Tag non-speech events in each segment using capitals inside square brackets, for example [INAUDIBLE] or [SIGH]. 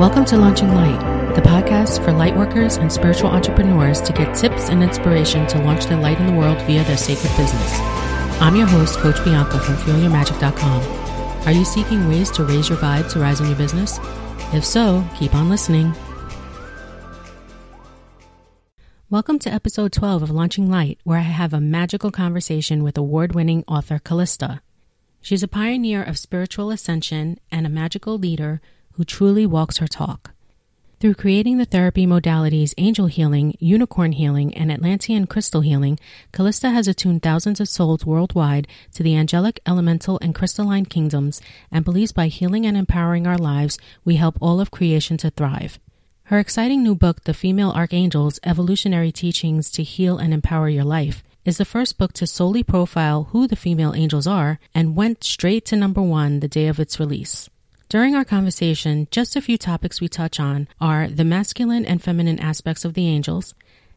Welcome to Launching Light, the podcast for lightworkers and spiritual entrepreneurs to get tips and inspiration to launch their light in the world via their sacred business. I'm your host, Coach Bianca from FuelYourMagic.com. Are you seeking ways to raise your vibe to rise in your business? If so, keep on listening. Welcome to episode 12 of Launching Light, where I have a magical conversation with award winning author Calista. She's a pioneer of spiritual ascension and a magical leader who truly walks her talk. Through creating the therapy modalities angel healing, unicorn healing, and Atlantean crystal healing, Calista has attuned thousands of souls worldwide to the angelic, elemental, and crystalline kingdoms and believes by healing and empowering our lives, we help all of creation to thrive. Her exciting new book, The Female Archangels Evolutionary Teachings to Heal and Empower Your Life, is the first book to solely profile who the female angels are and went straight to number one the day of its release. During our conversation, just a few topics we touch on are the masculine and feminine aspects of the angels,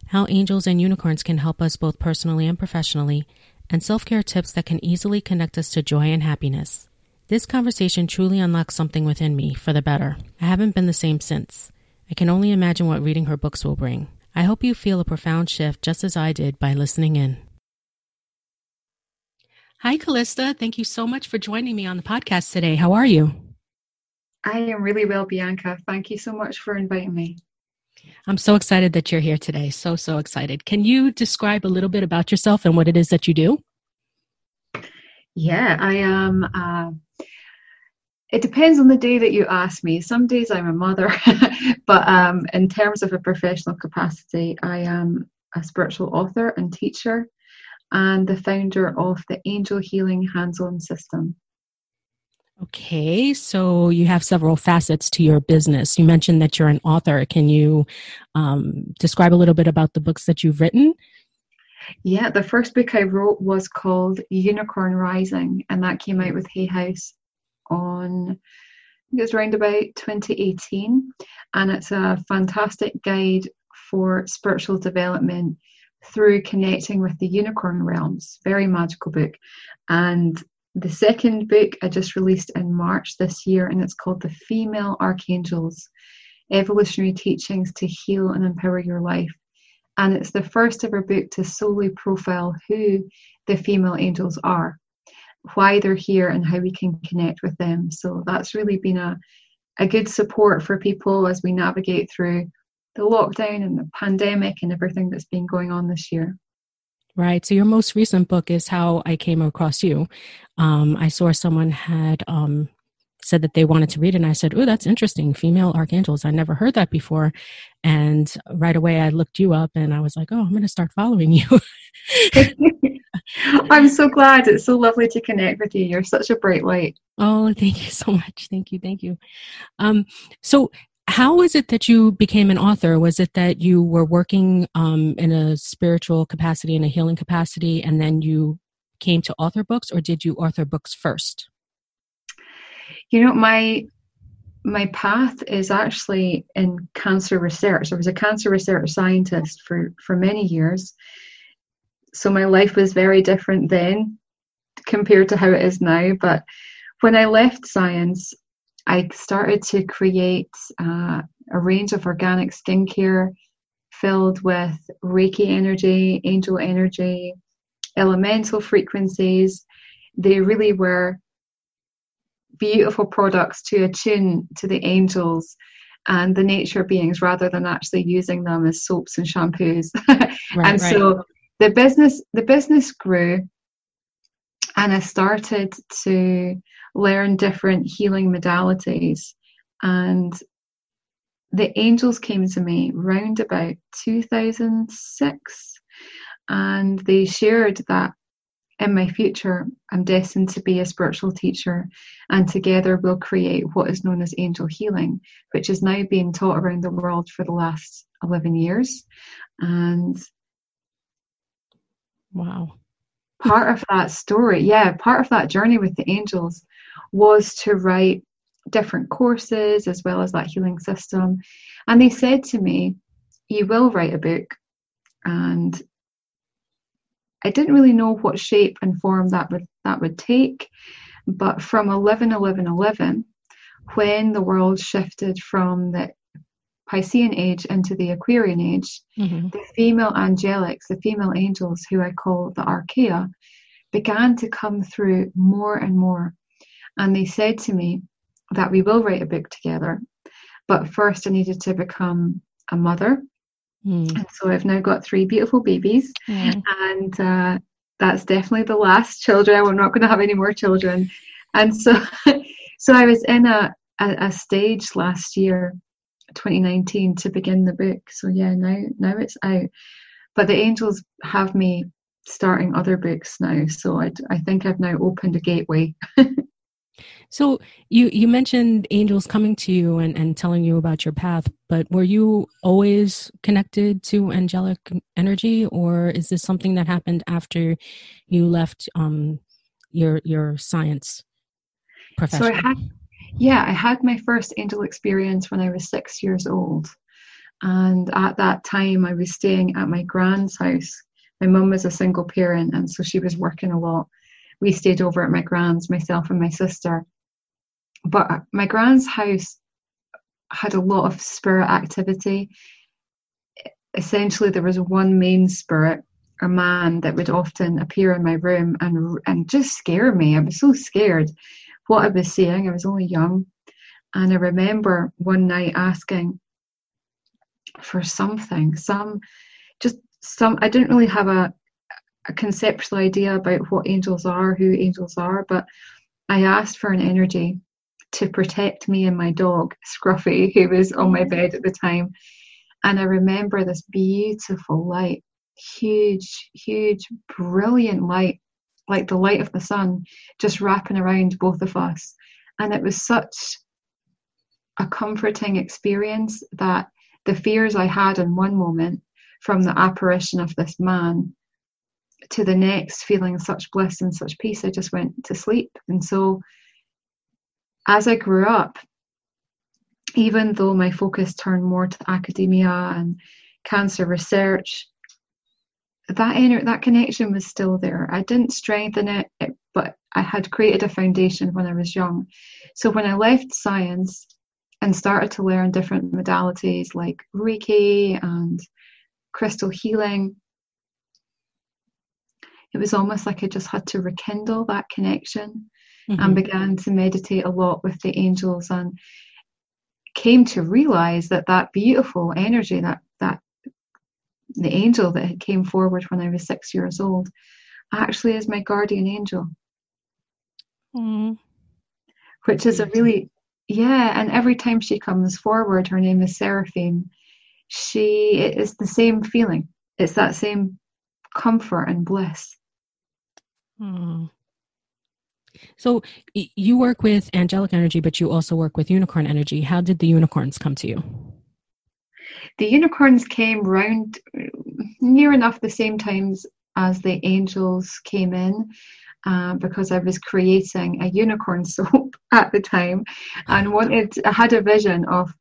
how angels and unicorns can help us both personally and professionally, and self care tips that can easily connect us to joy and happiness. This conversation truly unlocks something within me for the better. I haven't been the same since. I can only imagine what reading her books will bring. I hope you feel a profound shift just as I did by listening in. Hi, Calista. Thank you so much for joining me on the podcast today. How are you? I am really well, Bianca. Thank you so much for inviting me. I'm so excited that you're here today. So, so excited. Can you describe a little bit about yourself and what it is that you do? Yeah, I am. Uh, it depends on the day that you ask me. Some days I'm a mother, [LAUGHS] but um, in terms of a professional capacity, I am a spiritual author and teacher and the founder of the Angel Healing Hands On System. Okay, so you have several facets to your business. You mentioned that you're an author. Can you um, describe a little bit about the books that you've written? Yeah, the first book I wrote was called Unicorn Rising, and that came out with Hay House on, I think it was around about 2018. And it's a fantastic guide for spiritual development through connecting with the unicorn realms. Very magical book. And the second book I just released in March this year, and it's called The Female Archangels Evolutionary Teachings to Heal and Empower Your Life. And it's the first ever book to solely profile who the female angels are, why they're here, and how we can connect with them. So that's really been a, a good support for people as we navigate through the lockdown and the pandemic and everything that's been going on this year. Right. So your most recent book is How I Came Across You. Um, I saw someone had um, said that they wanted to read it, and I said, "Oh, that's interesting. Female archangels. I never heard that before." And right away, I looked you up, and I was like, "Oh, I'm going to start following you." [LAUGHS] I'm so glad. It's so lovely to connect with you. You're such a bright light. Oh, thank you so much. Thank you. Thank you. Um, so, how is it that you became an author? Was it that you were working um, in a spiritual capacity, in a healing capacity, and then you came to author books, or did you author books first? You know, my my path is actually in cancer research. I was a cancer research scientist for for many years, so my life was very different then compared to how it is now. But when I left science, I started to create uh, a range of organic skincare filled with Reiki energy, angel energy, elemental frequencies. They really were beautiful products to attune to the angels and the nature beings rather than actually using them as soaps and shampoos. [LAUGHS] Right, and right. so the business the business grew and I started to learn different healing modalities. And the angels came to me round about 2006 and they shared that in my future I'm destined to be a spiritual teacher and together we'll create what is known as angel healing which is now being taught around the world for the last 11 years and wow part of that story, yeah, part of that journey with the angels was to write different courses as well as that healing system. And they said to me, You will write a book. And I didn't really know what shape and form that would that would take. But from 11 11 11, when the world shifted from the Piscean age into the Aquarian age, mm-hmm. the female angelics, the female angels who I call the Archeia, began to come through more and more. And they said to me that we will write a book together, but first I needed to become a mother. Mm. And so I've now got three beautiful babies, mm. and uh, that's definitely the last children. I'm not going to have any more children. And so, [LAUGHS] so I was in a, a, a stage last year 2019 to begin the book. So yeah, now now it's out. But the angels have me starting other books now, so I, I think I've now opened a gateway. [LAUGHS] so you you mentioned angels coming to you and, and telling you about your path, but were you always connected to angelic energy, or is this something that happened after you left um, your your science profession? So I had yeah, I had my first angel experience when I was six years old. And at that time, I was staying at my grand's house. My mum was a single parent, and so she was working a lot. We stayed over at my grand's, myself and my sister. But my grand's house had a lot of spirit activity. Essentially, there was one main spirit, a man that would often appear in my room and and just scare me. I was so scared what I was seeing. I was only young. And I remember one night asking for something, some, just some, I didn't really have a, a conceptual idea about what angels are, who angels are, but I asked for an energy to protect me and my dog, [LAUGHS] Scruffy, who was on my bed at the time. And I remember this beautiful light, huge, huge, brilliant light like the light of the sun just wrapping around both of us. And it was such a comforting experience that the fears I had in one moment from the apparition of this man to the next, feeling such bliss and such peace, I just went to sleep. And so as I grew up, even though my focus turned more to academia and cancer research, that ener- that connection was still there. I didn't strengthen it, but I had created a foundation when I was young. So when I left science and started to learn different modalities like Reiki and crystal healing, it was almost like I just had to rekindle that connection mm-hmm. and began to meditate a lot with the angels and came to realize that that beautiful energy that that the angel that came forward when I was six years old actually is my guardian angel. Mm. Which is a really, yeah, and every time she comes forward, her name is Seraphine, she is the same feeling. It's that same comfort and bliss. Mm. So you work with angelic energy, but you also work with unicorn energy. How did the unicorns come to you? The unicorns came round near enough the same times as the angels came in. Uh, because I was creating a unicorn [LAUGHS] soap at the time and wanted, I had a vision of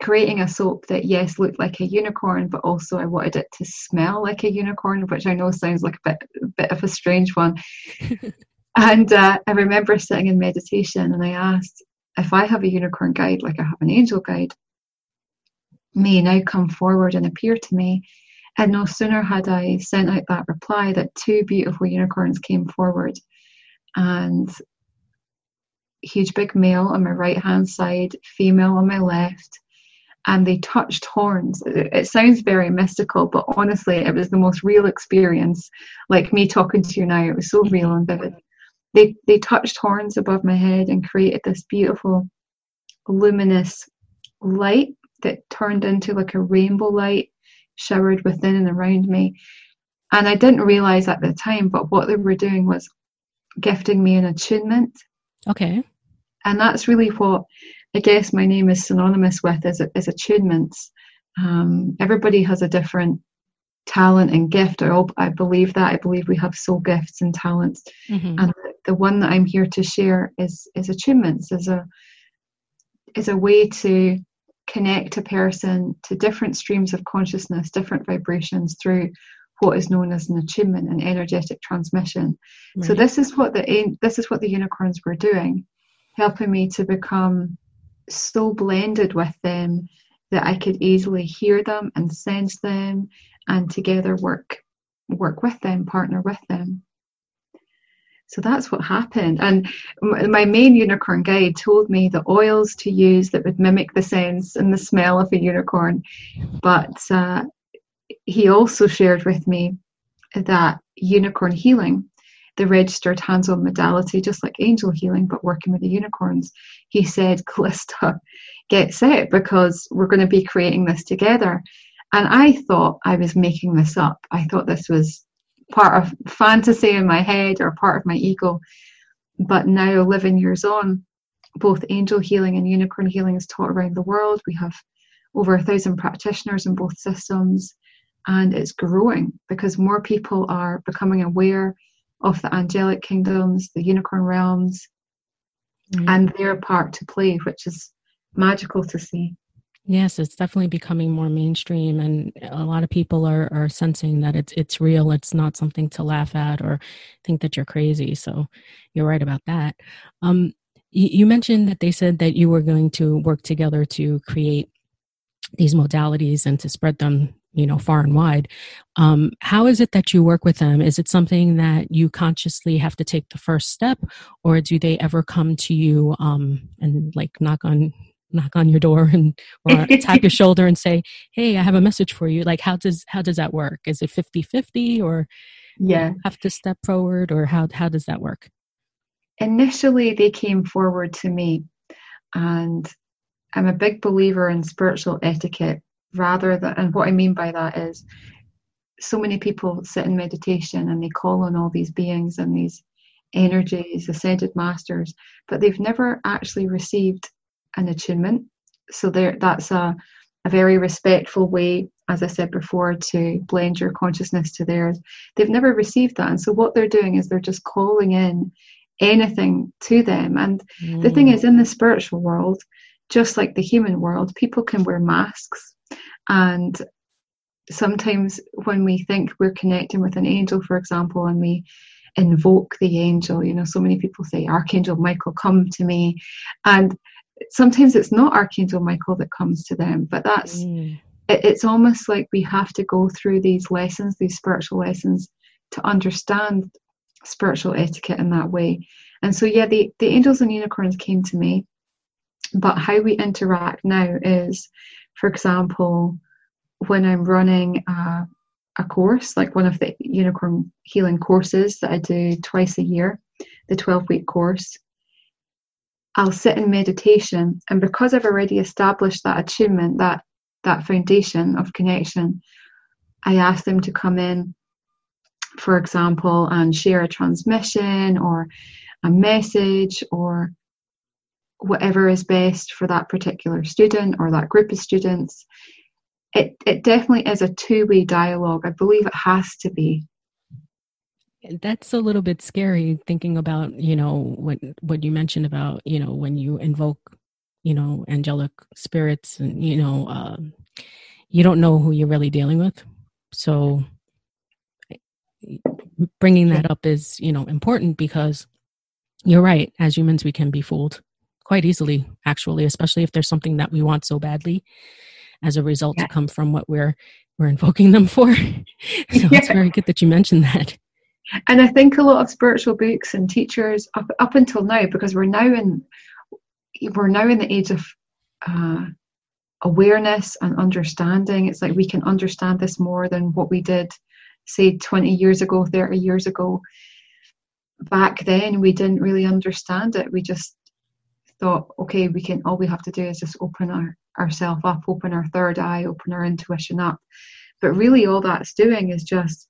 creating a soap that, yes, looked like a unicorn, but also I wanted it to smell like a unicorn, which I know sounds like a bit, a bit of a strange one. [LAUGHS] and uh, I remember sitting in meditation and I asked, if I have a unicorn guide like I have an angel guide, may now come forward and appear to me. And no sooner had I sent out that reply that two beautiful unicorns came forward and huge big male on my right hand side, female on my left, and they touched horns. It sounds very mystical, but honestly, it was the most real experience. Like me talking to you now, it was so real and vivid. They, they touched horns above my head and created this beautiful, luminous light that turned into like a rainbow light showered within and around me. And I didn't realize at the time, but what they were doing was gifting me an attunement. Okay. And that's really what I guess my name is synonymous with is, is attunements. Um, everybody has a different talent and gift. I, I believe that. I believe we have soul gifts and talents. Mm-hmm. And the one that I'm here to share is is attunements, is a is a way to connect a person to different streams of consciousness, different vibrations through what is known as an attunement and energetic transmission. Right. So this is what the this is what the unicorns were doing. helping me to become so blended with them that I could easily hear them and sense them and together work work with them, partner with them. So that's what happened. And my main unicorn guide told me the oils to use that would mimic the sense and the smell of a unicorn. But uh, he also shared with me that unicorn healing, the registered hands on modality, just like angel healing, but working with the unicorns, he said, [LAUGHS] Calista, get set because we're going to be creating this together. And I thought I was making this up. I thought this was part of fantasy in my head or part of my ego. But now, 11 years on, both angel healing and unicorn healing is taught around the world. We have over a thousand practitioners in both systems, and it's growing because more people are becoming aware of the angelic kingdoms, the unicorn realms, mm-hmm. and their part to play, which is magical to see. Yes, it's definitely becoming more mainstream, and a lot of people are are sensing that it's it's real. It's not something to laugh at or think that you're crazy. So, you're right about that. Um, you, you mentioned that they said that you were going to work together to create these modalities and to spread them you know far and wide. Um, how is it that you work with them? Is it something that you consciously have to take the first step or do they ever come to you um, and like knock on knock on your door and or [LAUGHS] tap your shoulder and say hey i have a message for you. Like how does how does that work? Is it 50 50 or yeah. have to step forward or how how does that work? Initially they came forward to me and i'm a big believer in spiritual etiquette rather than and what i mean by that is so many people sit in meditation and they call on all these beings and these energies ascended masters but they've never actually received an attunement. So there, that's a, a very respectful way, as I said before, to blend your consciousness to theirs. They've never received that, and so what they're doing is they're just calling in anything to them. And mm. the thing is, in the spiritual world, just like the human world, people can wear masks, and sometimes when we think we're connecting with an angel, for example, and we invoke the angel, you know, so many people say, Archangel Michael, come to me. And sometimes it's not Archangel Michael that comes to them, but that's mm. it, it's almost like we have to go through these lessons, these spiritual lessons, to understand spiritual etiquette in that way. And so, yeah, the, the angels and unicorns came to me, but how we interact now is, for example, when I'm running a, a course, like one of the unicorn healing courses that I do twice a year, the 12 week course, I'll sit in meditation, and because I've already established that attunement, that that foundation of connection, I ask them to come in, for example, and share a transmission or a message or whatever is best for that particular student or that group of students. It, it definitely is a two way dialogue. I believe it has to be that's a little bit scary thinking about you know what what you mentioned about you know when you invoke you know angelic spirits and you know uh, you don't know who you're really dealing with so bringing that up is you know important because you're right as humans we can be fooled quite easily actually especially if there's something that we want so badly as a result yeah. to come from what we're we're invoking them for [LAUGHS] so yeah. it's very good that you mentioned that and I think a lot of spiritual books and teachers up, up until now, because we're now in we're now in the age of uh, awareness and understanding. It's like we can understand this more than what we did, say, 20 years ago, 30 years ago. Back then, we didn't really understand it. We just thought, okay, we can. All we have to do is just open our ourselves up, open our third eye, open our intuition up. But really, all that's doing is just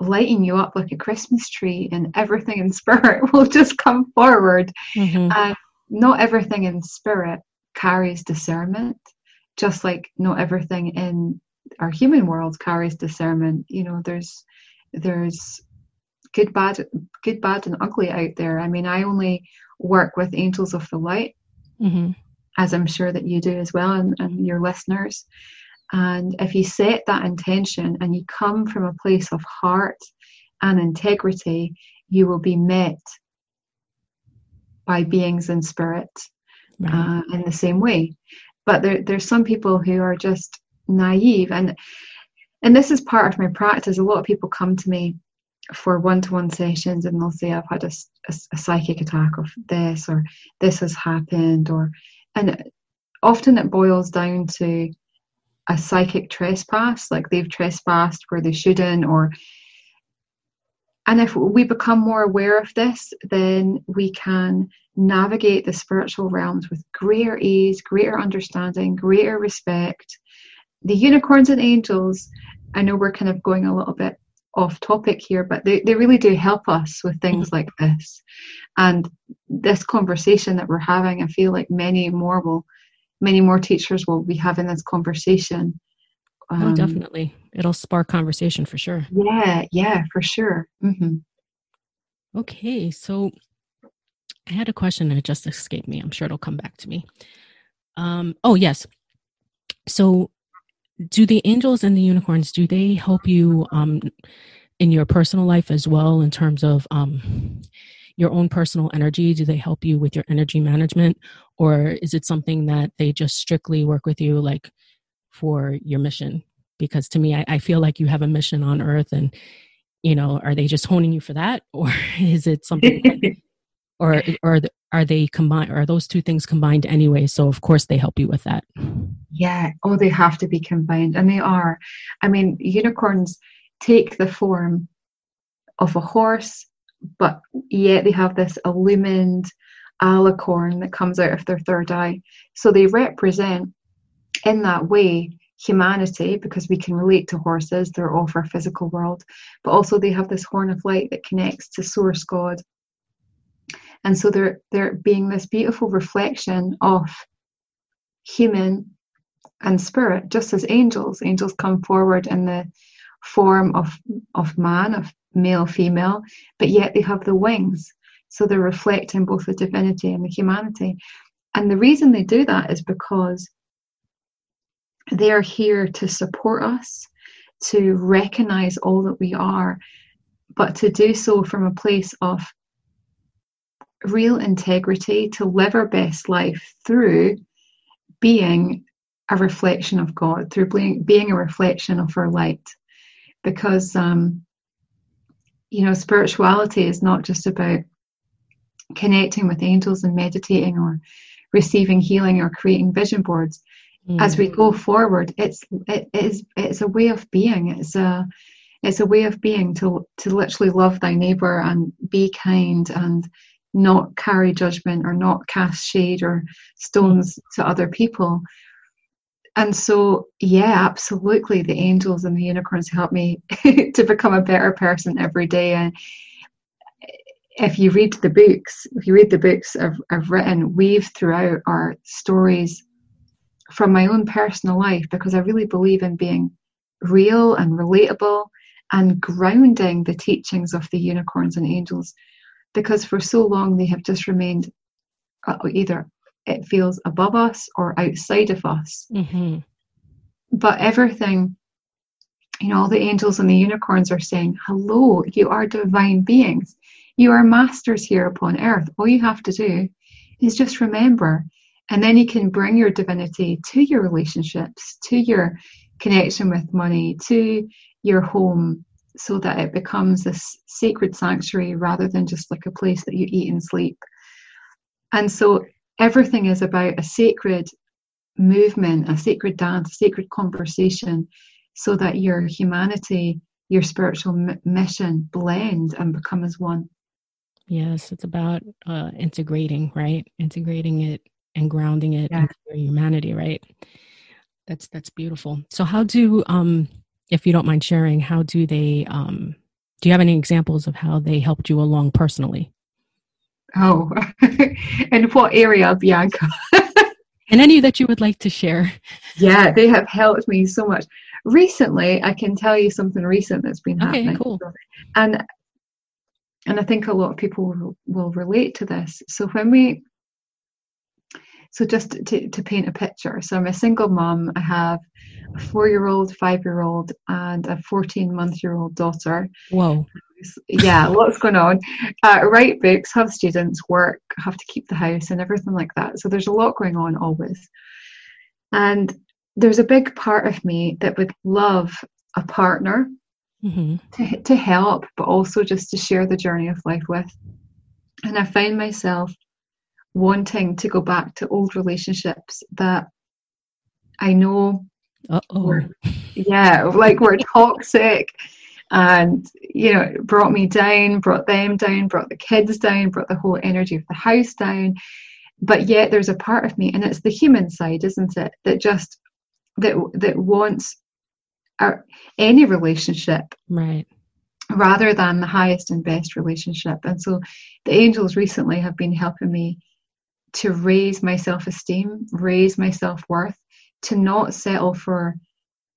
lighting you up like a Christmas tree, and everything in [LAUGHS] spirit will just come forward. Mm-hmm. Uh, not everything in spirit carries discernment, just like not everything in our human world carries discernment. You know, there's there's good, bad, good, bad, and ugly out there. I mean, I only work with angels of the light, mm-hmm. as I'm sure that you do as well, and, and your listeners. And if you set that intention and you come from a place of heart and integrity, you will be met by beings in spirit right. uh, in the same way. But there, there's some people who are just naive, and and this is part of my practice. A lot of people come to me for one-to-one sessions, and they'll say, "I've had a, a, a psychic attack of this, or this has happened," or and often it boils down to a psychic trespass, like they've trespassed where they shouldn't, or and if we become more aware of this, then we can navigate the spiritual realms with greater ease, greater understanding, greater respect. The unicorns and angels, I know we're kind of going a little bit off topic here, but they, they really do help us with things like this. And this conversation that we're having, I feel like many more will, many more teachers will be having this conversation. Oh, um, oh, definitely. It'll spark conversation for sure. Yeah, yeah, for sure. Mm-hmm. Okay, so I had a question and it just escaped me. I'm sure it'll come back to me. Um, oh, yes. So, do the angels and the unicorns do they help you um, in your personal life as well in terms of um, your own personal energy? Do they help you with your energy management, or is it something that they just strictly work with you like for your mission? Because to me, I, I feel like you have a mission on Earth, and you know, are they just honing you for that, [LAUGHS] or is it something? [LAUGHS] or or are they combined are those two things combined anyway? So of course they help you with that. Yeah. Oh they have to be combined and they are. I mean unicorns take the form of a horse but yet they have this illumined alicorn that comes out of their third eye. So they represent in that way humanity because we can relate to horses they're of our physical world but also they have this horn of light that connects to source god and so they're they're being this beautiful reflection of human and spirit just as angels angels come forward in the form of of man of male female but yet they have the wings. So they're reflecting both the divinity and the humanity. And the reason they do that is because they are here to support us to recognize all that we are but to do so from a place of real integrity to live our best life through being a reflection of God, through being, being a reflection of our light. Because, um, you know, spirituality is not just about connecting with angels and meditating or receiving healing or creating vision boards. Mm. As we go forward, it's it is it's a way of being. It's a it's a way of being to to literally love thy neighbor and be kind and not carry judgment or not cast shade or stones to other people. And so, yeah, absolutely, the angels and the unicorns help me [LAUGHS] to become a better person every day. And if you read the books, if you read the books I've, I've written, weave throughout our stories from my own personal life because I really believe in being real and relatable and grounding the teachings of the unicorns and angels because for so long they have just remained uh, either it feels above us or outside of us. Mm-hmm. But everything, you know, all the angels and the unicorns are saying, Hello, you are divine beings. You are masters here upon earth. All you have to do is just remember. And then you can bring your divinity to your relationships, to your connection with money, to your home, so that it becomes this sacred sanctuary rather than just like a place that you eat and sleep. And so everything is about a sacred movement, a sacred dance, a sacred conversation, so that your humanity, your spiritual m- mission blend and become as one. Yes, it's about uh, integrating, right? Integrating it and grounding it yeah. into your humanity, right? That's that's beautiful. So, how do um if you don't mind sharing, how do they, um, do you have any examples of how they helped you along personally? Oh, [LAUGHS] and what area, Bianca? and any that you would like to share. Yeah, they have helped me so much. Recently, I can tell you something recent that's been okay, happening. Cool. And and I think a lot of people will, will relate to this. So when we so just to, to paint a picture, so I'm a single mom. I have a four year old, five year old, and a 14 month year old daughter. Whoa. yeah, lots going on. Uh, write books, have students, work, have to keep the house, and everything like that. So there's a lot going on always. And there's a big part of me that would love a partner mm-hmm. to, to help, but also just to share the journey of life with. And I find myself wanting to go back to old relationships that I know were, yeah, like we're toxic and you know brought me down brought them down brought the kids down brought the whole energy of the house down. But yet there's a part of me and it's the human side isn't it that just that that wants our, any relationship right. rather than the highest and best relationship. And so the angels recently have been helping me to raise my self-esteem raise my self-worth to not settle for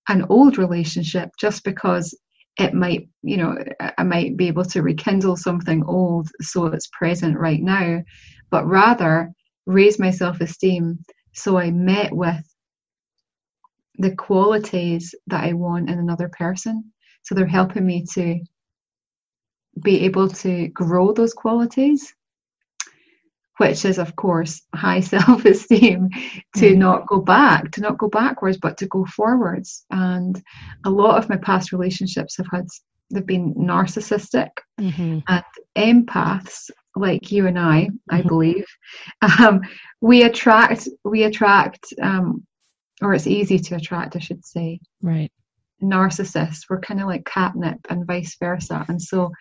an old relationship just because it might you know i might be able to rekindle something old so it's present right now but rather raise my self-esteem so i met with the qualities that i want in another person. So they're helping me to be able to grow those qualities which is of course high [LAUGHS] self-esteem to mm. not go back to not go backwards but to go forwards and a lot of my past relationships have had they've been narcissistic mm-hmm. and empaths like you and i i mm-hmm. believe um, we attract we attract um, or it's easy to attract i should say right narcissists we're kind of like catnip and vice versa and so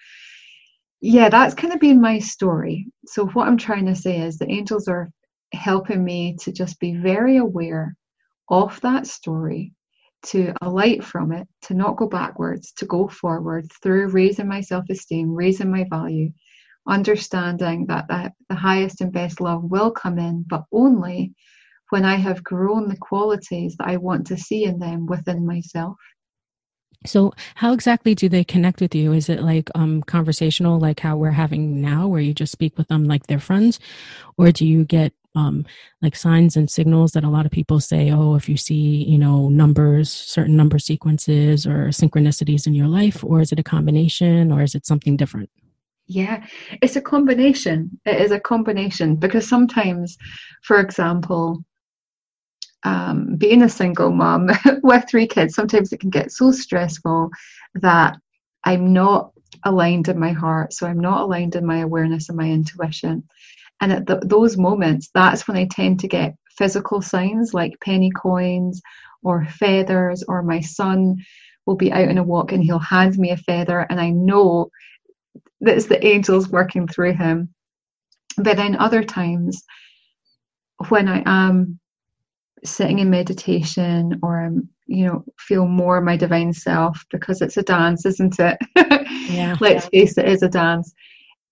yeah, that's kind of been my story. So, what I'm trying to say is the angels are helping me to just be very aware of that story, to alight from it, to not go backwards, to go forward through raising my self esteem, raising my value, understanding that the, the highest and best love will come in, but only when I have grown the qualities that I want to see in them within myself. So, how exactly do they connect with you? Is it like um, conversational, like how we're having now, where you just speak with them like they're friends, or do you get um, like signs and signals that a lot of people say, oh, if you see, you know, numbers, certain number sequences or synchronicities in your life, or is it a combination, or is it something different? Yeah, it's a combination. It is a combination because sometimes, for example, um, being a single mom [LAUGHS] with three kids, sometimes it can get so stressful that I'm not aligned in my heart. So I'm not aligned in my awareness and my intuition. And at the, those moments, that's when I tend to get physical signs like penny coins or feathers, or my son will be out on a walk and he'll hand me a feather, and I know that it's the angels working through him. But then other times, when I am sitting in meditation or I'm, you know, feel more my divine self because it's a dance, isn't it? Yeah. [LAUGHS] Let's face it, it is a dance.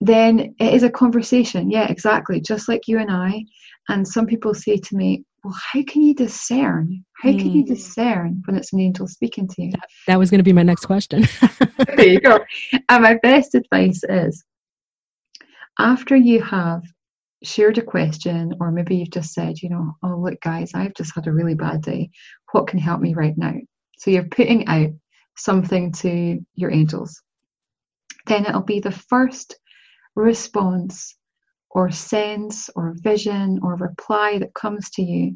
Then it is a conversation. Yeah, exactly. Just like you and I. And some people say to me, well, how can you discern? How mm. can you hmm. discern when it's an angel speaking to you? That, that was going to be my next question. [LAUGHS] there you go. And my best advice is after you have shared a question, or maybe you've just said, you know, oh, look, guys, I've just had a really bad day. What can help me right now? So you're putting out something to your angels. Then it'll be the first response or sense or vision or reply that comes to you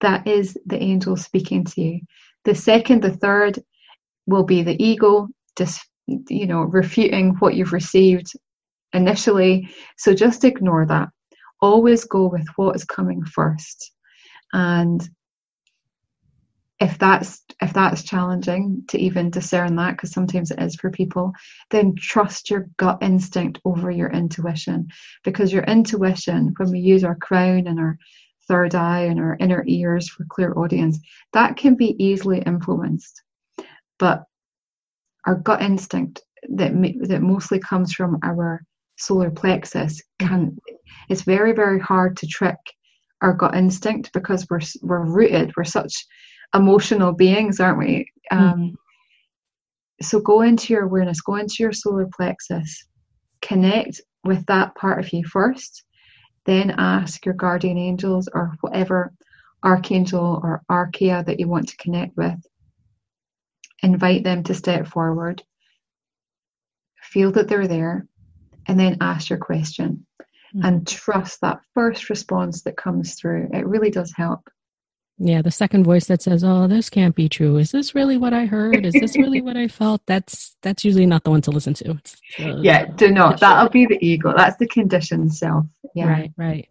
that is the angel speaking to you. The second, the third will be the ego just you know refuting what you've received initially so just ignore that always go with what is coming first. And if that's if that's challenging to even discern that because sometimes it is for people then trust your gut instinct over your intuition. Because your intuition when we use our crown and our third eye and our inner ears for clairaudience that can be easily influenced. But our gut instinct that that mostly comes from our solar plexus can it's very very hard to trick our gut instinct because we're we're rooted we're such emotional beings aren't we? Um, mm-hmm. so go into your awareness go into your solar plexus connect with that part of you first then ask your guardian angels or whatever archangel or archeia that you want to connect with. Invite them to step forward. Feel that they're there, and then ask your question mm-hmm. and trust that first response that comes through. It really does help. Yeah, the second voice that says, "Oh, this can't be true. Is this really what I heard? Is this really what I [LAUGHS] felt?" That's that's usually not the one to listen to. Uh, yeah, do not. That'll be the ego. That's the conditioned self. Yeah. Right, right.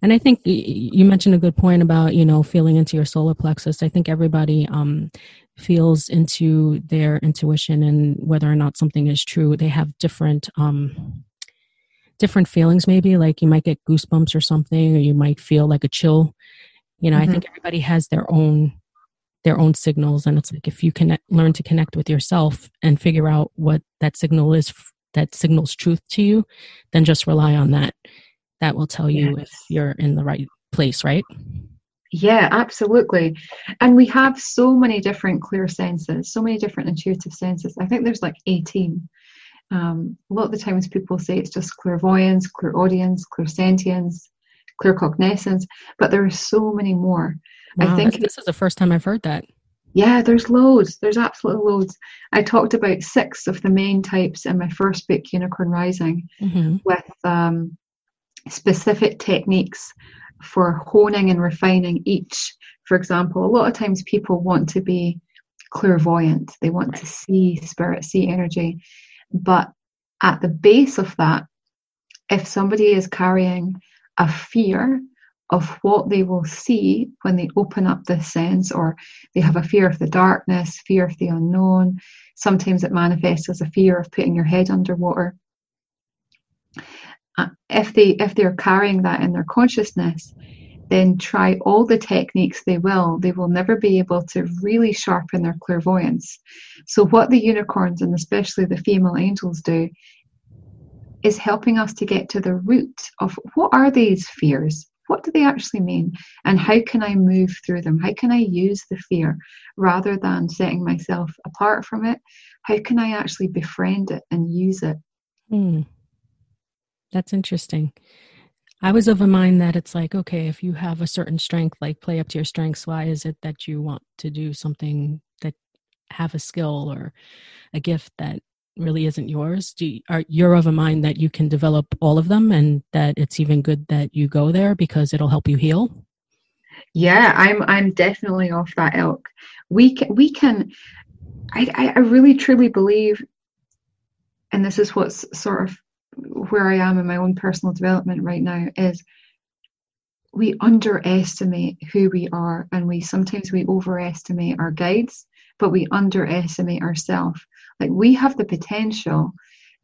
And I think you mentioned a good point about you know feeling into your solar plexus. I think everybody um, feels into their intuition and whether or not something is true. They have different um, different feelings. Maybe like you might get goosebumps or something, or you might feel like a chill you know mm-hmm. i think everybody has their own their own signals and it's like if you can learn to connect with yourself and figure out what that signal is that signals truth to you then just rely on that that will tell you yes. if you're in the right place right yeah absolutely and we have so many different clear senses so many different intuitive senses i think there's like 18 um, a lot of the times people say it's just clairvoyance clairaudience clairsentience claircognizance, but there are so many more. Wow, I think this is the first time I've heard that. Yeah, there's loads. There's absolutely loads. I talked about six of the main types in my first book, Unicorn Rising, mm-hmm. with um, specific techniques for honing and refining each. For example, a lot of times people want to be clairvoyant, they want to see spirit, see energy. But at the base of that, if somebody is carrying a fear of what they will see when they open up this sense, or they have a fear of the darkness, fear of the unknown. Sometimes it manifests as a fear of putting your head underwater. Uh, if they if they're carrying that in their consciousness, then try all the techniques they will, they will never be able to really sharpen their clairvoyance. So, what the unicorns and especially the female angels do is helping us to get to the root of what are these fears? What do they actually mean? And how can I move through them? How can I use the fear rather than setting myself apart from it? How can I actually befriend it and use it? Hmm. That's interesting. I was of a mind that it's like, okay, if you have a certain strength, like play up to your strengths, why is it that you want to do something that have a skill or a gift that really isn't yours? Do you, are you're of a mind that you can develop all of them and that it's even good that you go there because it'll help you heal? Yeah i'm i'm definitely off that ilk. We can we can i i really truly believe and this is what's sort of where i am in my own personal development right now is we underestimate who we are and we sometimes we overestimate our guides but we underestimate ourselves like we have the potential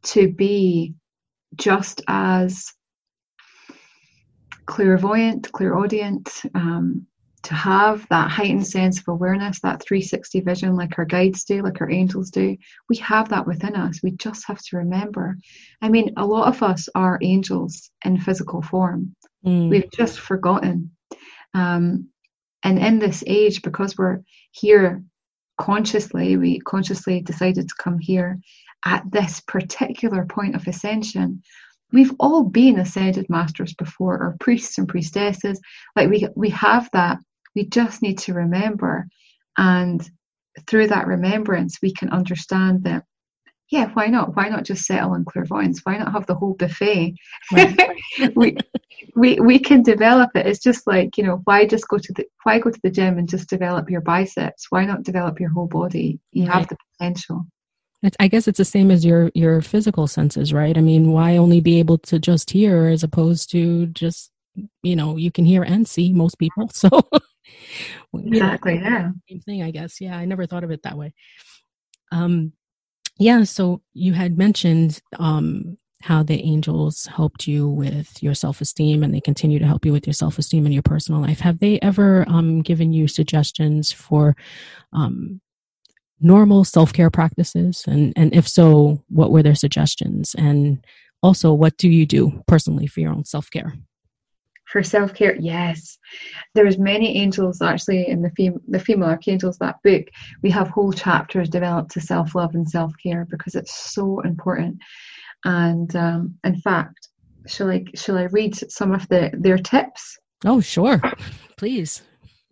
to be just as clairvoyant, clairaudient, um, to have that heightened sense of awareness, that 360 vision, like our guides do, like our angels do. We have that within us. We just have to remember. I mean, a lot of us are angels in physical form. Mm. We've just forgotten. Um, and in this age, because we're here consciously, we consciously decided to come here at this particular point of ascension. We've all been ascended masters before, or priests and priestesses. Like we we have that. We just need to remember, and through that remembrance, we can understand that yeah, why not? Why not just settle on clairvoyance? Why not have the whole buffet? [LAUGHS] we, we we can develop it. It's just like you know, why just go to the why go to the gym and just develop your biceps? Why not develop your whole body? You right. have the potential. I guess it's the same as your your physical senses, right? I mean, why only be able to just hear as opposed to just you know you can hear and see most people. [LAUGHS] So exactly, yeah, same thing, I guess. Yeah, I never thought of it that way. Um, yeah, so you had mentioned um, how the angels helped you with your self esteem and they continue to help you with your self esteem in your personal life. Have they ever um, given you suggestions for um, normal self care practices? And, and if so, what were their suggestions? And also, what do you do personally for your own self care? For self care, yes. There's many angels actually in the fem- the female archangels that book. We have whole chapters developed to self love and self care because it's so important. And um, in fact, shall I shall I read some of the their tips? Oh, sure, please.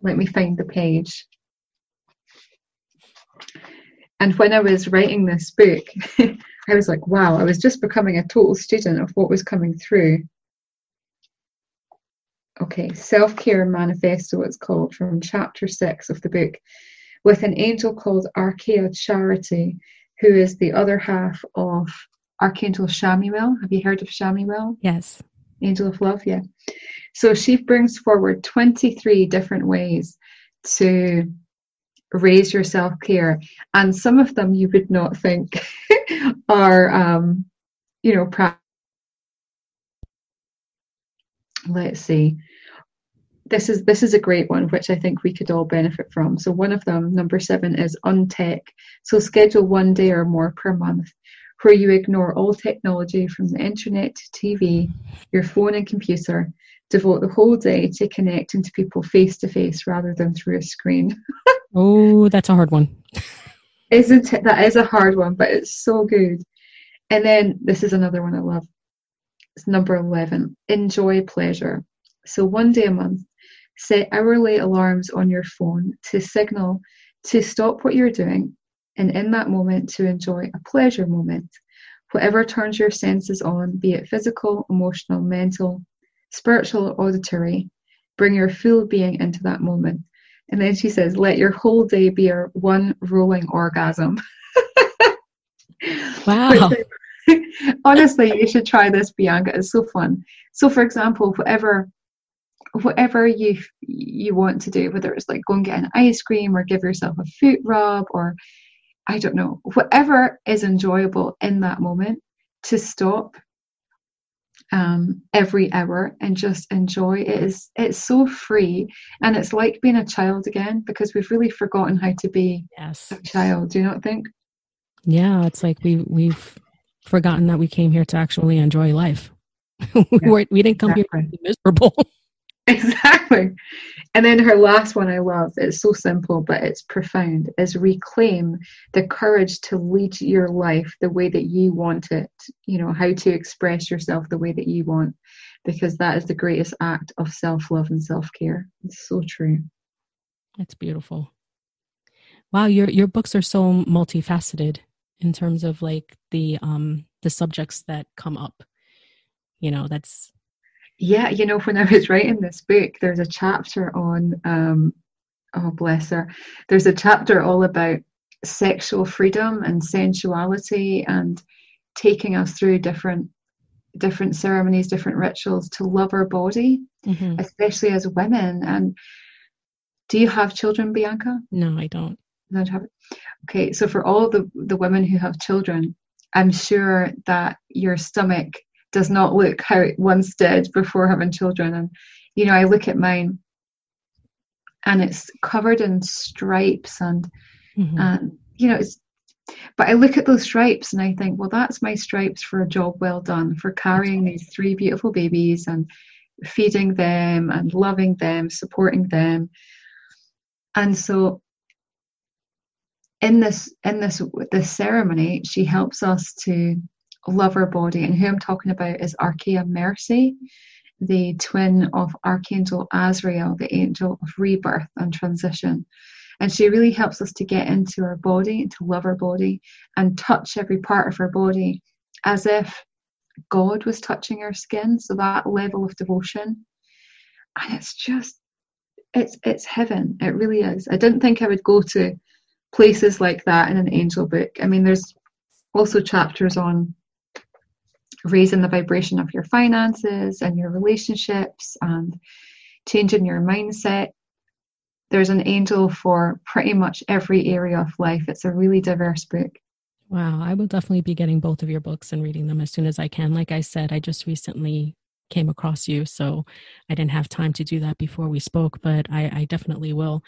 Let me find the page. And when I was writing this book, [LAUGHS] I was like, wow, I was just becoming a total student of what was coming through. Okay, Self Care Manifesto, it's called, from chapter six of the book, with an angel called Archeia Charity, who is the other half of Archangel Chamuel. Have you heard of Chamuel? Yes. Angel of Love, yeah. So she brings forward 23 different ways to raise your self care, and some of them you would not think [LAUGHS] are, um, you know, pra- let's see. This is this is a great one which i think we could all benefit from. So one of them number seven is untech so schedule one day or more per month where you ignore all technology from the internet to tv your phone and computer. Devote the whole day to connecting to people face to face rather than through a screen. [LAUGHS] Oh that's a hard one. Isn't it? That is a hard one but it's so good. And then this is another one i love number 11 enjoy pleasure so one day a month Set hourly alarms on your phone to signal to stop what you're doing and in that moment to enjoy a pleasure moment. Whatever turns your senses on, be it physical, emotional, mental, spiritual, or auditory, bring your full being into that moment. And then she says, let your whole day be a one rolling orgasm. [LAUGHS] Wow. [LAUGHS] Honestly, you should try this, Bianca. It's so fun. So, for example, whatever whatever you you want to do, whether it's like go and get an ice cream or give yourself a foot rub or I don't know, whatever is enjoyable in that moment, to stop um, every hour and just enjoy it is it's so free and it's like being a child again because we've really forgotten how to be yes. a child. Do you not think? Yeah, it's like we we've forgotten that we came here to actually enjoy life. [LAUGHS] we yeah, we didn't come exactly. here to be miserable. [LAUGHS] Exactly. And then her last one I love, it's so simple, but it's profound, is reclaim the courage to lead your life the way that you want it, you know, how to express yourself the way that you want, because that is the greatest act of self love and self care. It's so true. It's beautiful. Wow, your your books are so multifaceted in terms of like the um the subjects that come up. You know, that's yeah, you know, when I was writing this book, there's a chapter on, um, oh, bless her, there's a chapter all about sexual freedom and sensuality and taking us through different different ceremonies different rituals to love our body mm-hmm. especially as women and do you have children bianca no i don't not have okay so for all the the women who have children i'm sure that your stomach does not look how it once did before having children. And, you know, I look at mine and it's covered in stripes and, mm-hmm. and you know, it's, but I look at those stripes and I think, well, that's my stripes for a job well done, for carrying these three beautiful babies and feeding them and loving them, supporting them. And so in this in this this ceremony, she helps us to love our body. And who I'm talking about is Archeia Mercy, the twin of Archangel Azrael, the angel of rebirth and transition. And she really helps us to get into our body, to love our body, and touch every part of our body as if God was touching our skin. So that level of devotion. And it's just, it's it's heaven. It really is. I didn't think I would go to places like that in an angel book. I mean, there's also chapters on raising the vibration of your finances and your relationships and changing your mindset. There's an angel for pretty much every area of life. It's a really diverse book. Wow, I will definitely be getting both of your books and reading them as soon as I can. Like I said, I just recently came across you, so I didn't have time to do that before we spoke, but I, I definitely will.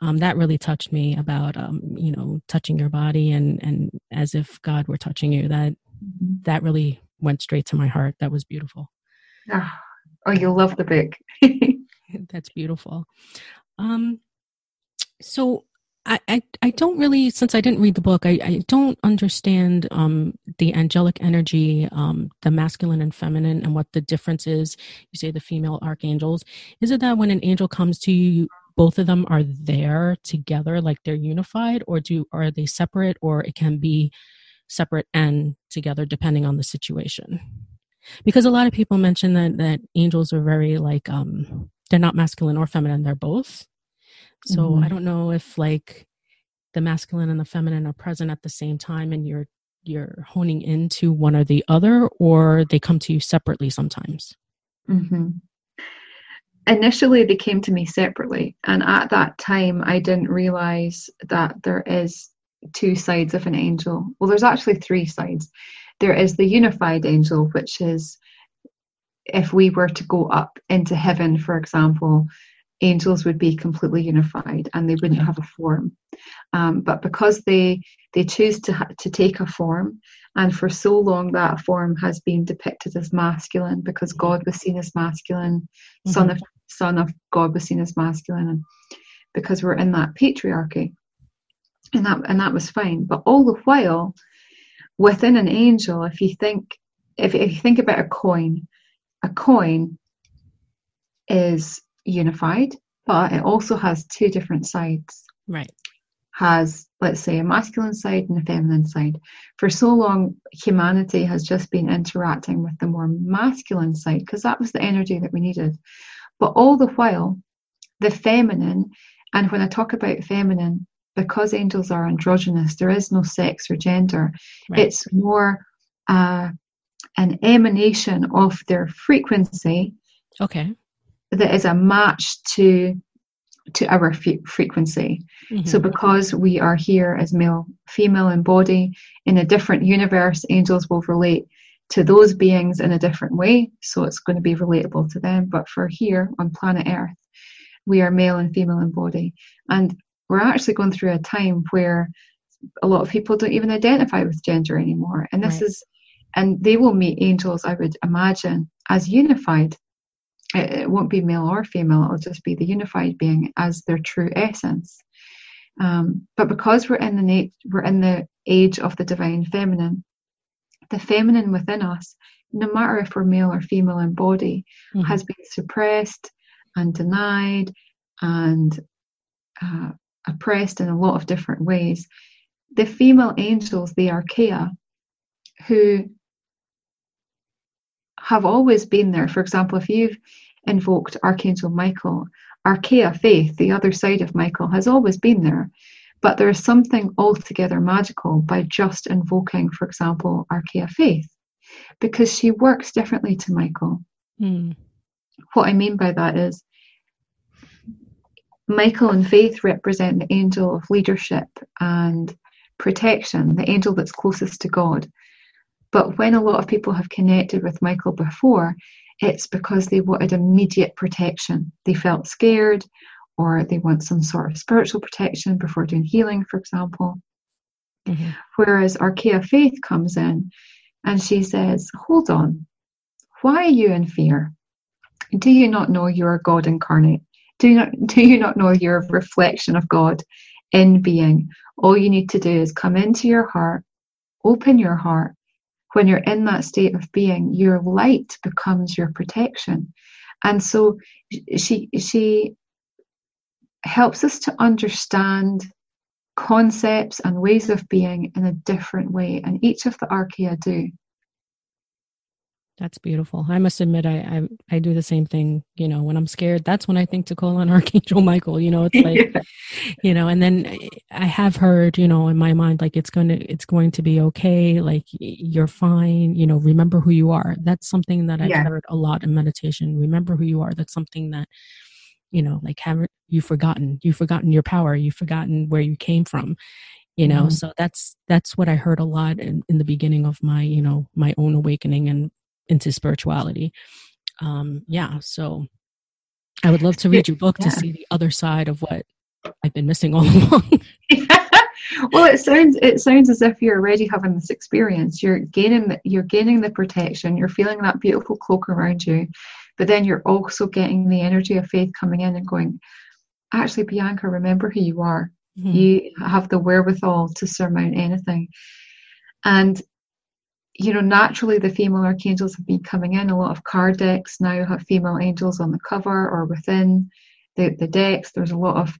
Um, that really touched me about um, you know touching your body and and as if God were touching you. That mm-hmm. that really went straight to my heart. That was beautiful. Oh, oh you'll love the book. [LAUGHS] [LAUGHS] That's beautiful. Um, so I, I, I don't really, since I didn't read the book, I, I don't understand um, the angelic energy, um, the masculine and feminine, and what the difference is. You say the female archangels. Is it that when an angel comes to you, both of them are there together, like they're unified, or do are they separate, or it can be separate and together depending on the situation because a lot of people mention that that angels are very like um they're not masculine or feminine they're both so mm-hmm. i don't know if like the masculine and the feminine are present at the same time and you're you're honing into one or the other or they come to you separately sometimes mm-hmm. Initially they came to me separately and at that time i didn't realize that there is two sides of an angel. Well there's actually three sides. There is the unified angel which is if we were to go up into heaven for example angels would be completely unified and they wouldn't have a form. Um, but because they they choose to ha- to take a form, and for so long that form has been depicted as masculine because. God was seen as masculine, mm-hmm. son of son of God was seen as masculine, and because we're in that patriarchy, and that and that was fine. But all the while, within an angel, if you think if, if you think about a coin, a coin is unified, but it also has two different sides. Right. Has, let's say, a masculine side and a feminine side. For so long, humanity has just been interacting with the more masculine side because that was the energy that we needed. But all the while, the feminine, and when I talk about feminine, because angels are androgynous, there is no sex or gender. Right. It's more uh, an emanation of their frequency. Okay that is a match to to our f- frequency. Mm-hmm. So because we are here as male, female in body, in a different universe, angels will relate to those beings in a different way. So it's going to be relatable to them. But for here on planet Earth, we are male and female in body. And we're actually going through a time where a lot of people don't even identify with gender anymore. And this right. is, and they will meet angels, I would imagine, as unified it, it won't be male or female, it'll just be the unified being as their true essence. Um, but because we're in the na- we're in the age of the divine feminine, the feminine within us, no matter if we're male or female in body, mm-hmm. has been suppressed and denied and uh, oppressed in a lot of different ways. The female angels, the archeia, who have always been there. For example, if you've invoked Archangel Michael, Archeia faith, the other side of Michael, has always been there. But there is something altogether magical by just invoking, for example, Archeia faith, because she works differently to Michael. Mm. What I mean by that is Michael and Faith represent the angel of leadership and protection, the angel that's closest to God. But when a lot of people have connected with Michael before, it's because they wanted immediate protection. They felt scared or they want some sort of spiritual protection before doing healing, for example. Mm-hmm. Whereas Archeia Faith comes in and she says, Hold on, why are you in fear? Do you not know you are God incarnate? Do you not, [LAUGHS] do you not know you're a reflection of God in being? All you need to do is come into your heart, open your heart, when you're in that state of being, your light becomes your protection. And so she she helps us to understand concepts and ways of being in a different way, and each of the archeia do. That's beautiful. I must admit, I, I, I do the same thing. You know, when I'm scared, that's when I think to call on [LAUGHS] Archangel Michael. You know, it's like, yeah. [LAUGHS] you know, and then I have heard, you know, in my mind, like it's going to it's going to be okay. Like you're fine. You know, remember who you are. That's something that I've yeah. heard a lot in meditation. Remember who you are. That's something that, you know, like haven't you forgotten? You've forgotten your power. You've forgotten where you came from you know mm-hmm. so that's that's what i heard a lot in, in the beginning of my you know my own awakening and into spirituality. Um, yeah, so I would love to read your book yeah. to see the other side of what I've been missing all [LAUGHS] along. [LAUGHS] well, it sounds it sounds as if you're already having this experience. You're gaining the, you're gaining the protection. You're feeling that beautiful cloak around you, but then you're also getting the energy of faith coming in and going. Actually, Bianca, remember who you are. Mm-hmm. You have the wherewithal to surmount anything. And you know, naturally the female archangels have been coming in. A lot of card decks now have female angels on the cover or within the, the decks. There's a lot of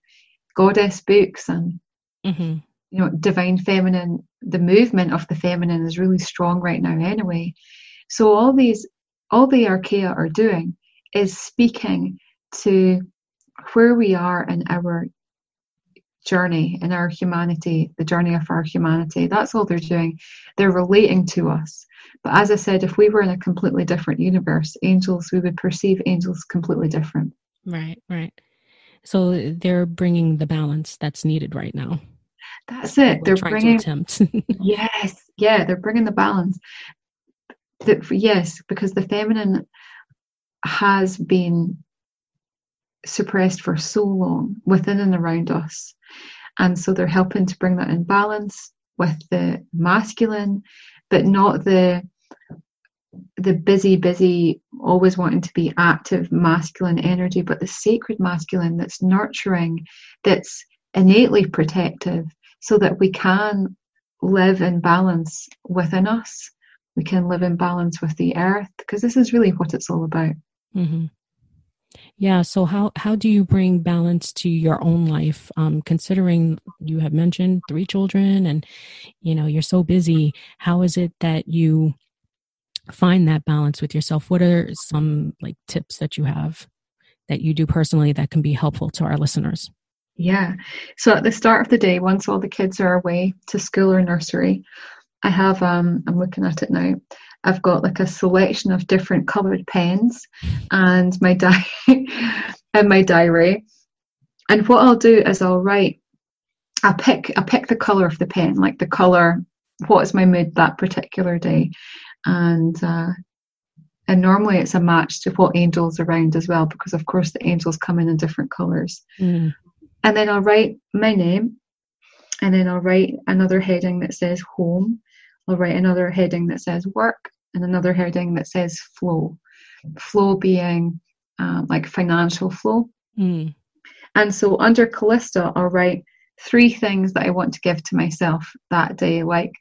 goddess books and mm-hmm. you know divine feminine the movement of the feminine is really strong right now anyway so all these all the archeia are doing is speaking to where we are in our journey in our humanity the journey of our humanity that's all they're doing they're relating to us but as i said if we were in a completely different universe angels we would perceive angels completely different right right so they're bringing the balance that's needed right now that's it. They're bringing attempt. [LAUGHS] yes, yeah, they're bringing the balance. The, yes, because the feminine has been suppressed for so long within and around us, and so they're helping to bring that in balance with the masculine, but not the the busy, busy, always wanting to be active masculine energy, but the sacred masculine that's nurturing, that's innately protective, so that we can live in balance within us. We can live in balance with the earth because this is really what it's all about. Mm-hmm. Yeah. So how how do you bring balance to your own life? Um, considering you have mentioned three children, and you know you're so busy. How is it that you find that balance with yourself? What are some like tips that you have that you do personally that can be helpful to our listeners? Yeah. So at the start of the day, once all the kids are away to school or nursery, I have um I'm looking at it now. I've got like a selection of different coloured pens and my di [LAUGHS] and my diary. And what I'll do is I'll write I pick I pick the colour of the pen, like the colour, what is my mood that particular day. And uh and normally it's a match to what angels around as well, because of course the angels come in in different colours. Mm. And then I'll write my name, and then I'll write another heading that says home. I'll write another heading that says work, and another heading that says flow. Flow being um, like financial flow. Mm. And so under Calista, I'll write three things that I want to give to myself that day, like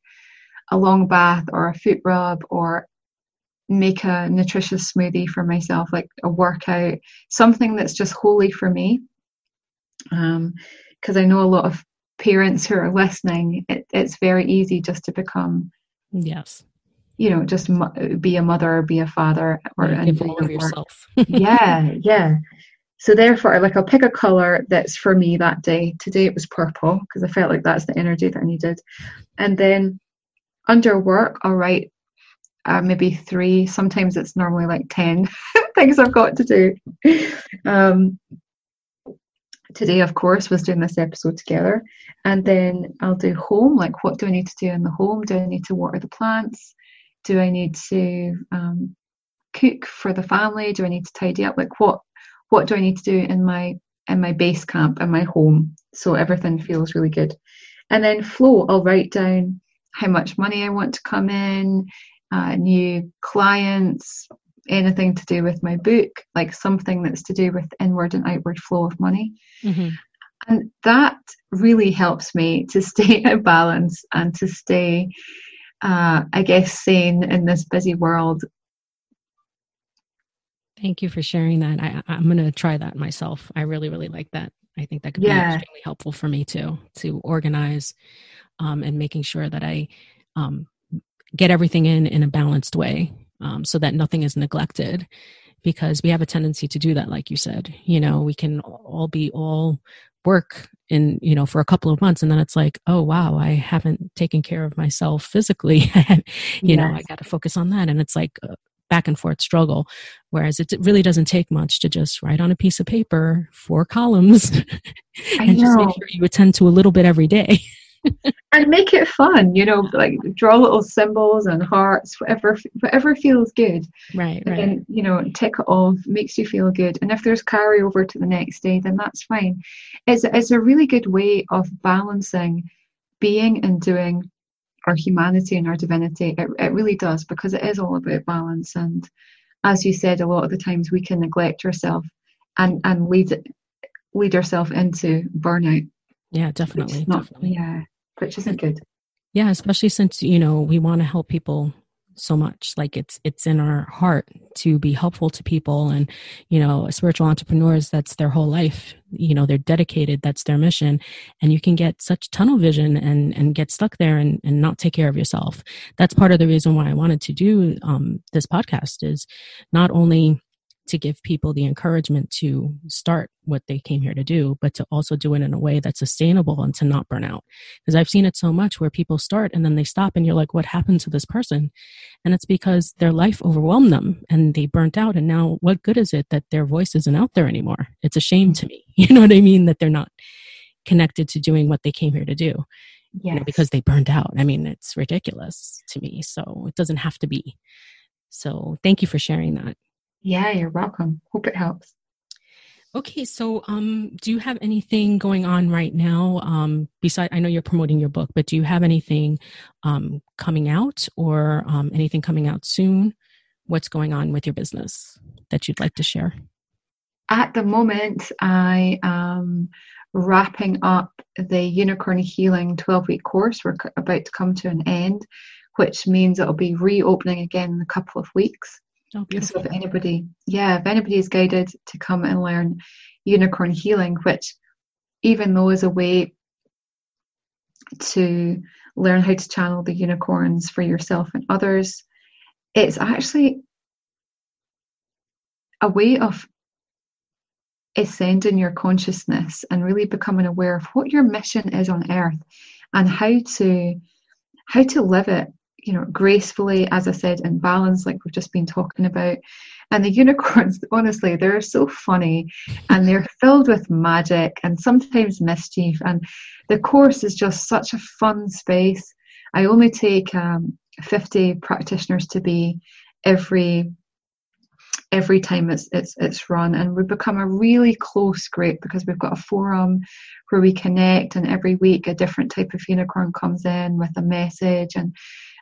a long bath or a foot rub or make a nutritious smoothie for myself, like a workout, something that's just holy for me because um, I know a lot of parents who are listening, it, it's very easy just to become yes, you know, just be a mother, be a father, or yeah, give all of yourself. [LAUGHS] yeah, yeah. So therefore, like I'll pick a color that's for me that day. Today it was purple because I felt like that's the energy that I needed. And then under work, I'll write uh, maybe three. Sometimes it's normally like ten [LAUGHS] things I've got to do. Um, today, of course, was doing this episode together. And then I'll do home, like what do I need to do in the home? Do I need to water the plants? Do I need to um, cook for the family? Do I need to tidy up? Like what what do I need to do in my in my base camp in my home so everything feels really good? And then flow, I'll write down how much money I want to come in, uh, new clients, anything to do with my book, like something that's to do with inward and outward flow of money. Mm-hmm. And that really helps me to [LAUGHS] stay in balance and to stay, uh, I guess, sane in this busy world. Thank you for sharing that. I, I'm going to try that myself. I really, really like that. I think that could yeah. be extremely helpful for me too, to organize um, and making sure that I um, get everything in in a balanced way um, so that nothing is neglected because we have a tendency to do that like you said you know we can all be all work in you know for a couple of months and then it's like oh wow i haven't taken care of myself physically. [LAUGHS] You yes. know i got to focus on that and it's like a back and forth struggle. Whereas it really doesn't take much to just write on a piece of paper four columns [LAUGHS] and just make sure you attend to a little bit every day [LAUGHS] [LAUGHS] and make it fun you know like draw little symbols and hearts whatever whatever feels good. Right and right. then you know tick it off makes you feel good. And if there's carryover to the next day then that's fine. It's, it's a really good way of balancing being and doing our humanity and our divinity. It, it really does because it is all about balance. And as you said a lot of the times we can neglect ourselves and and lead lead ourselves into burnout. Yeah definitely, not, definitely. yeah which isn't good. Yeah, especially since, you know, we want to help people so much. Like it's it's in our heart to be helpful to people. And you know spiritual entrepreneurs that's their whole life. You know they're dedicated. That's their mission. And you can get such tunnel vision and and get stuck there and, and not take care of yourself. That's part of the reason why i wanted to do um, this podcast is not only to give people the encouragement to start what they came here to do, but to also do it in a way that's sustainable and to not burn out. Because I've seen it so much where people start and then they stop and you're like, what happened to this person? And it's because their life overwhelmed them and they burnt out. And now what good is it that their voice isn't out there anymore? It's a shame to me. [LAUGHS] You know what I mean? That they're not connected to doing what they came here to do. Yes. You know, because they burned out. I mean, it's ridiculous to me. So it doesn't have to be. So thank you for sharing that. Yeah, you're welcome. Hope it helps. Okay, so um, do you have anything going on right now? Um, besides, I know you're promoting your book, but do you have anything um, coming out or um, anything coming out soon? What's going on with your business that you'd like to share? At the moment, I am wrapping up the Unicorn Healing 12 week course. We're about to come to an end, which means it'll be reopening again in a couple of weeks. So if anybody, yeah, if anybody is guided to come and learn unicorn healing, which even though is a way to learn how to channel the unicorns for yourself and others, it's actually a way of ascending your consciousness and really becoming aware of what your mission is on earth and how to how to live it you know, gracefully, as I said, in balance, like we've just been talking about. And the unicorns, [LAUGHS] honestly, they're so funny and they're filled with magic and sometimes mischief. And the course is just such a fun space. I only take um, 50 practitioners to be every every time it's it's it's run and we become a really close group because we've got a forum where we connect and every week a different type of unicorn comes in with a message and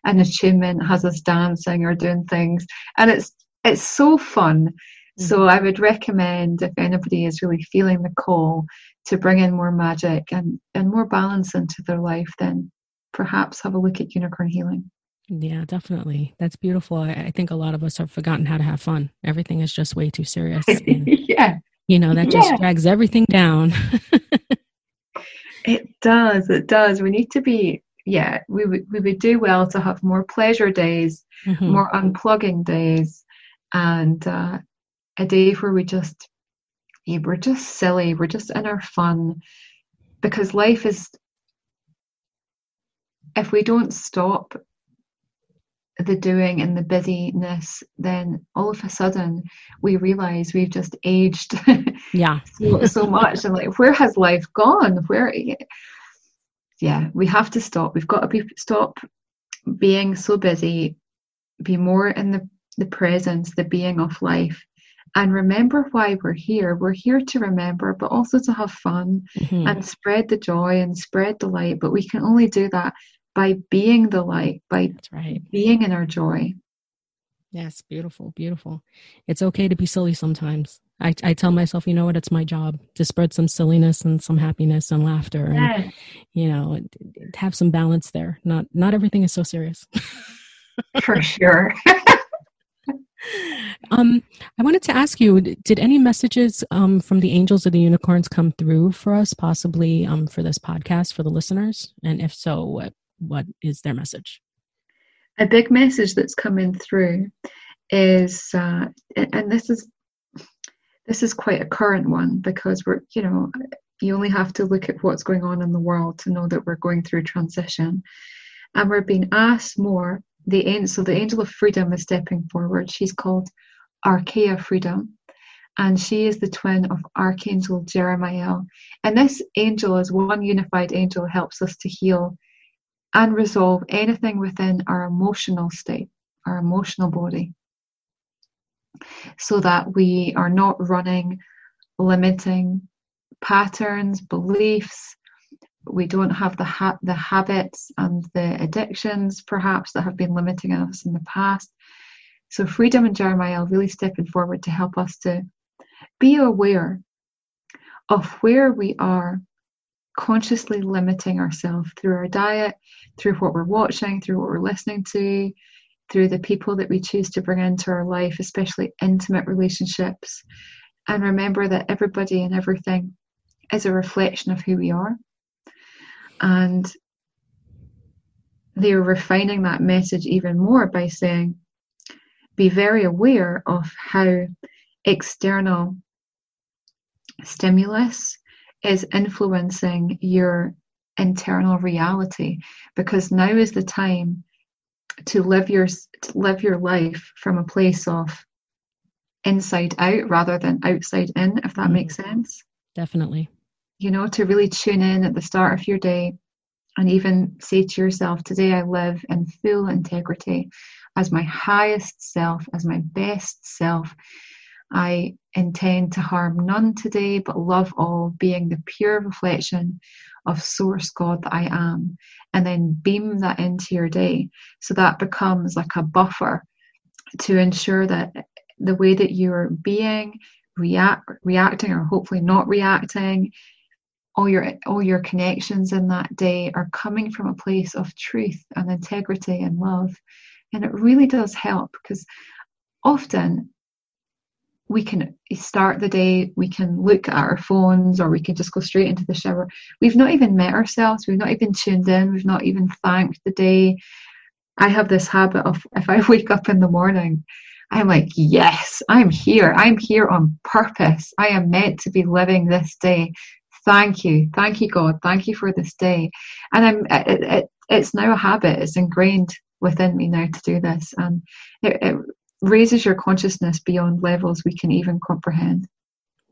an attunement has us dancing or doing things. And it's it's so fun. Mm-hmm. so i would recommend if anybody is really feeling the call to bring in more magic and and more balance into their life then perhaps have a look at unicorn healing. Yeah definitely. That's beautiful. I, I think a lot of us have forgotten how to have fun. Everything is just way too serious. [LAUGHS] And, yeah. you know that just yeah. drags everything down. [LAUGHS] It does. It does. We need to be yeah, we would we would do well to have more pleasure days, mm-hmm. more unplugging days, and uh, a day where we just yeah, we're just silly, we're just in our fun, because life is. If we don't stop the doing and the busyness, then all of a sudden we realize we've just aged [LAUGHS] yeah so, so much and like where has life gone? Where yeah, we have to stop. We've got to be stop being so busy, be more in the, the presence, the being of life, and remember why we're here. We're here to remember, but also to have fun mm-hmm. and spread the joy and spread the light. But we can only do that by being the light, by right. being in our joy. Yes, beautiful, beautiful. It's okay to be silly sometimes. I, I tell myself, you know what, it's my job to spread some silliness and some happiness and laughter, and you know, have some balance there. Not not everything is so serious. For sure. [LAUGHS] um, I wanted to ask you: Did any messages um, from the angels or the unicorns come through for us, possibly um, for this podcast for the listeners? And if so, what what is their message? A big message that's coming through is, uh, and this is this is quite a current one because we're, you know, you only have to look at what's going on in the world to know that we're going through transition. And we're being asked more. The angel, so the angel of freedom is stepping forward. She's called Archeia Freedom, and she is the twin of Archangel Jeremiah. And this angel, as one unified angel, helps us to heal and resolve anything within our emotional state, our emotional body so that we are not running limiting patterns, beliefs. We don't have the ha- the habits and the addictions, perhaps, that have been limiting us in the past. So, Freedom and Jeremiah are really stepping forward to help us to be aware of where we are consciously limiting ourselves through our diet, through what we're watching, through what we're listening to, through the people that we choose to bring into our life, especially intimate relationships. And remember that everybody and everything is a reflection of who we are. And they are refining that message even more by saying, be very aware of how external stimulus is influencing your internal reality because now is the time to live your to live your life from a place of inside out rather than outside in if that mm makes sense. Definitely. You know to really tune in at the start of your day and even say to yourself today i live in full integrity as my highest self as my best self. I intend to harm none today but love all being the pure reflection of source God that I am, and then beam that into your day. So that becomes like a buffer to ensure that the way that you're being, react, reacting, or hopefully not reacting, all your all your connections in that day are coming from a place of truth and integrity and love. And it really does help because often we can start the day, we can look at our phones, or we can just go straight into the shower. We've not even met ourselves, we've not even tuned in, we've not even thanked the day. I have this habit of if I [LAUGHS] wake up in the morning, I'm like, yes, I'm here. I'm here on purpose. I am meant to be living this day. Thank you. Thank you, God. Thank you for this day. And I'm, it, it, it's now a habit. It's ingrained within me now to do this. And it, it raises your consciousness beyond levels we can even comprehend.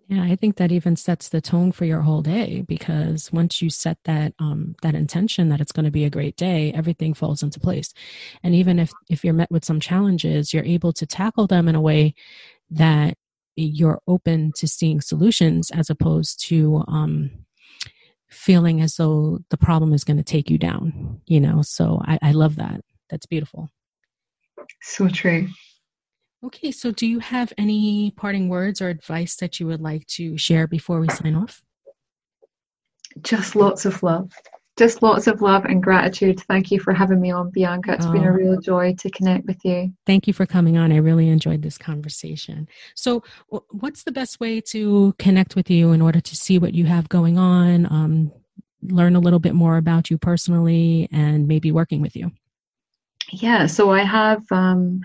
Yeah, I think that even sets the tone for your whole day because once you set that um, that intention that it's going to be a great day, everything falls into place. And even if if you're met with some challenges, you're able to tackle them in a way that you're open to seeing solutions as opposed to um, feeling as though the problem is going to take you down. You know, so I, I love that. That's beautiful. So true. Okay, so do you have any parting words or advice that you would like to share before we sign off? Just lots of love. Just lots of love and gratitude. Thank you for having me on, Bianca. It's oh, been a oh. real joy to connect with you. Thank you for coming on. I really enjoyed this conversation. So, what's the best way to connect with you in order to see what you have going on, um, learn a little bit more about you personally, and maybe working with you? Yeah, so I have. Um,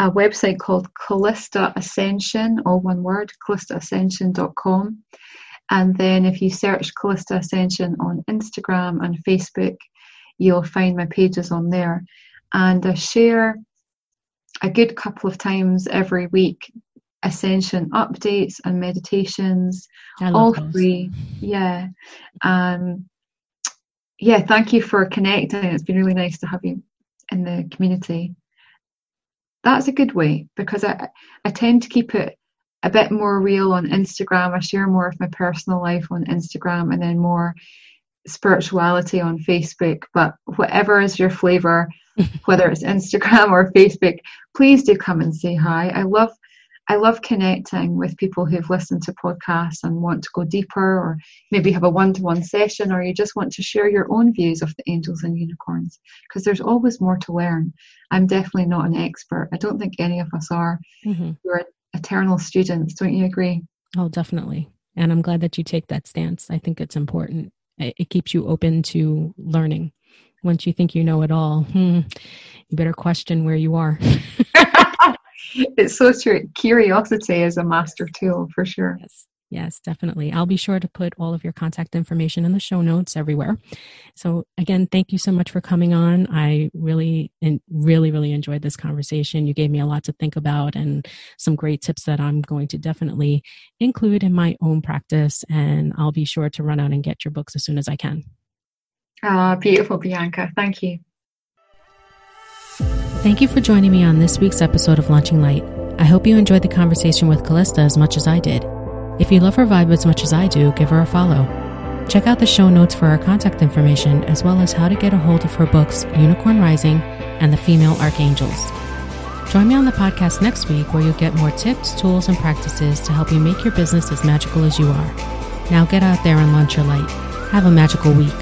a website called Calista Ascension, all one word, calistaascension.com. And then if you search Calista Ascension on Instagram and Facebook, you'll find my pages on there. And I share a good couple of times every week ascension updates and meditations, all those. free. Yeah. Um, yeah, thank you for connecting. It's been really nice to have you in the community that's a good way because I, I tend to keep it a bit more real on Instagram. I share more of my personal life on Instagram and then more spirituality on Facebook. But whatever is your flavor, [LAUGHS] whether it's Instagram or Facebook, please do come and say hi. I love I love connecting with people who've listened to podcasts and want to go deeper, or maybe have a one to one session, or you just want to share your own views of the angels and unicorns, because there's always more to learn. I'm definitely not an expert. I don't think any of us are. Mm-hmm. We're eternal students. Don't you agree? Oh, definitely. And I'm glad that you take that stance. I think it's important. It keeps you open to learning. Once you think you know it all, hmm, you better question where you are. [LAUGHS] [LAUGHS] it's so true. Curiosity is a master tool for sure. Yes. Yes, definitely. I'll be sure to put all of your contact information in the show notes everywhere. So again, thank you so much for coming on. I really and really really enjoyed this conversation. You gave me a lot to think about and some great tips that I'm going to definitely include in my own practice and I'll be sure to run out and get your books as soon as I can. Ah, oh, beautiful Bianca. Thank you. Thank you for joining me on this week's episode of Launching Light. I hope you enjoyed the conversation with Calista as much as I did. If you love her vibe as much as I do, give her a follow. Check out the show notes for her contact information as well as how to get a hold of her books, Unicorn Rising and The Female Archangels. Join me on the podcast next week where you'll get more tips, tools, and practices to help you make your business as magical as you are. Now get out there and launch your light. Have a magical week.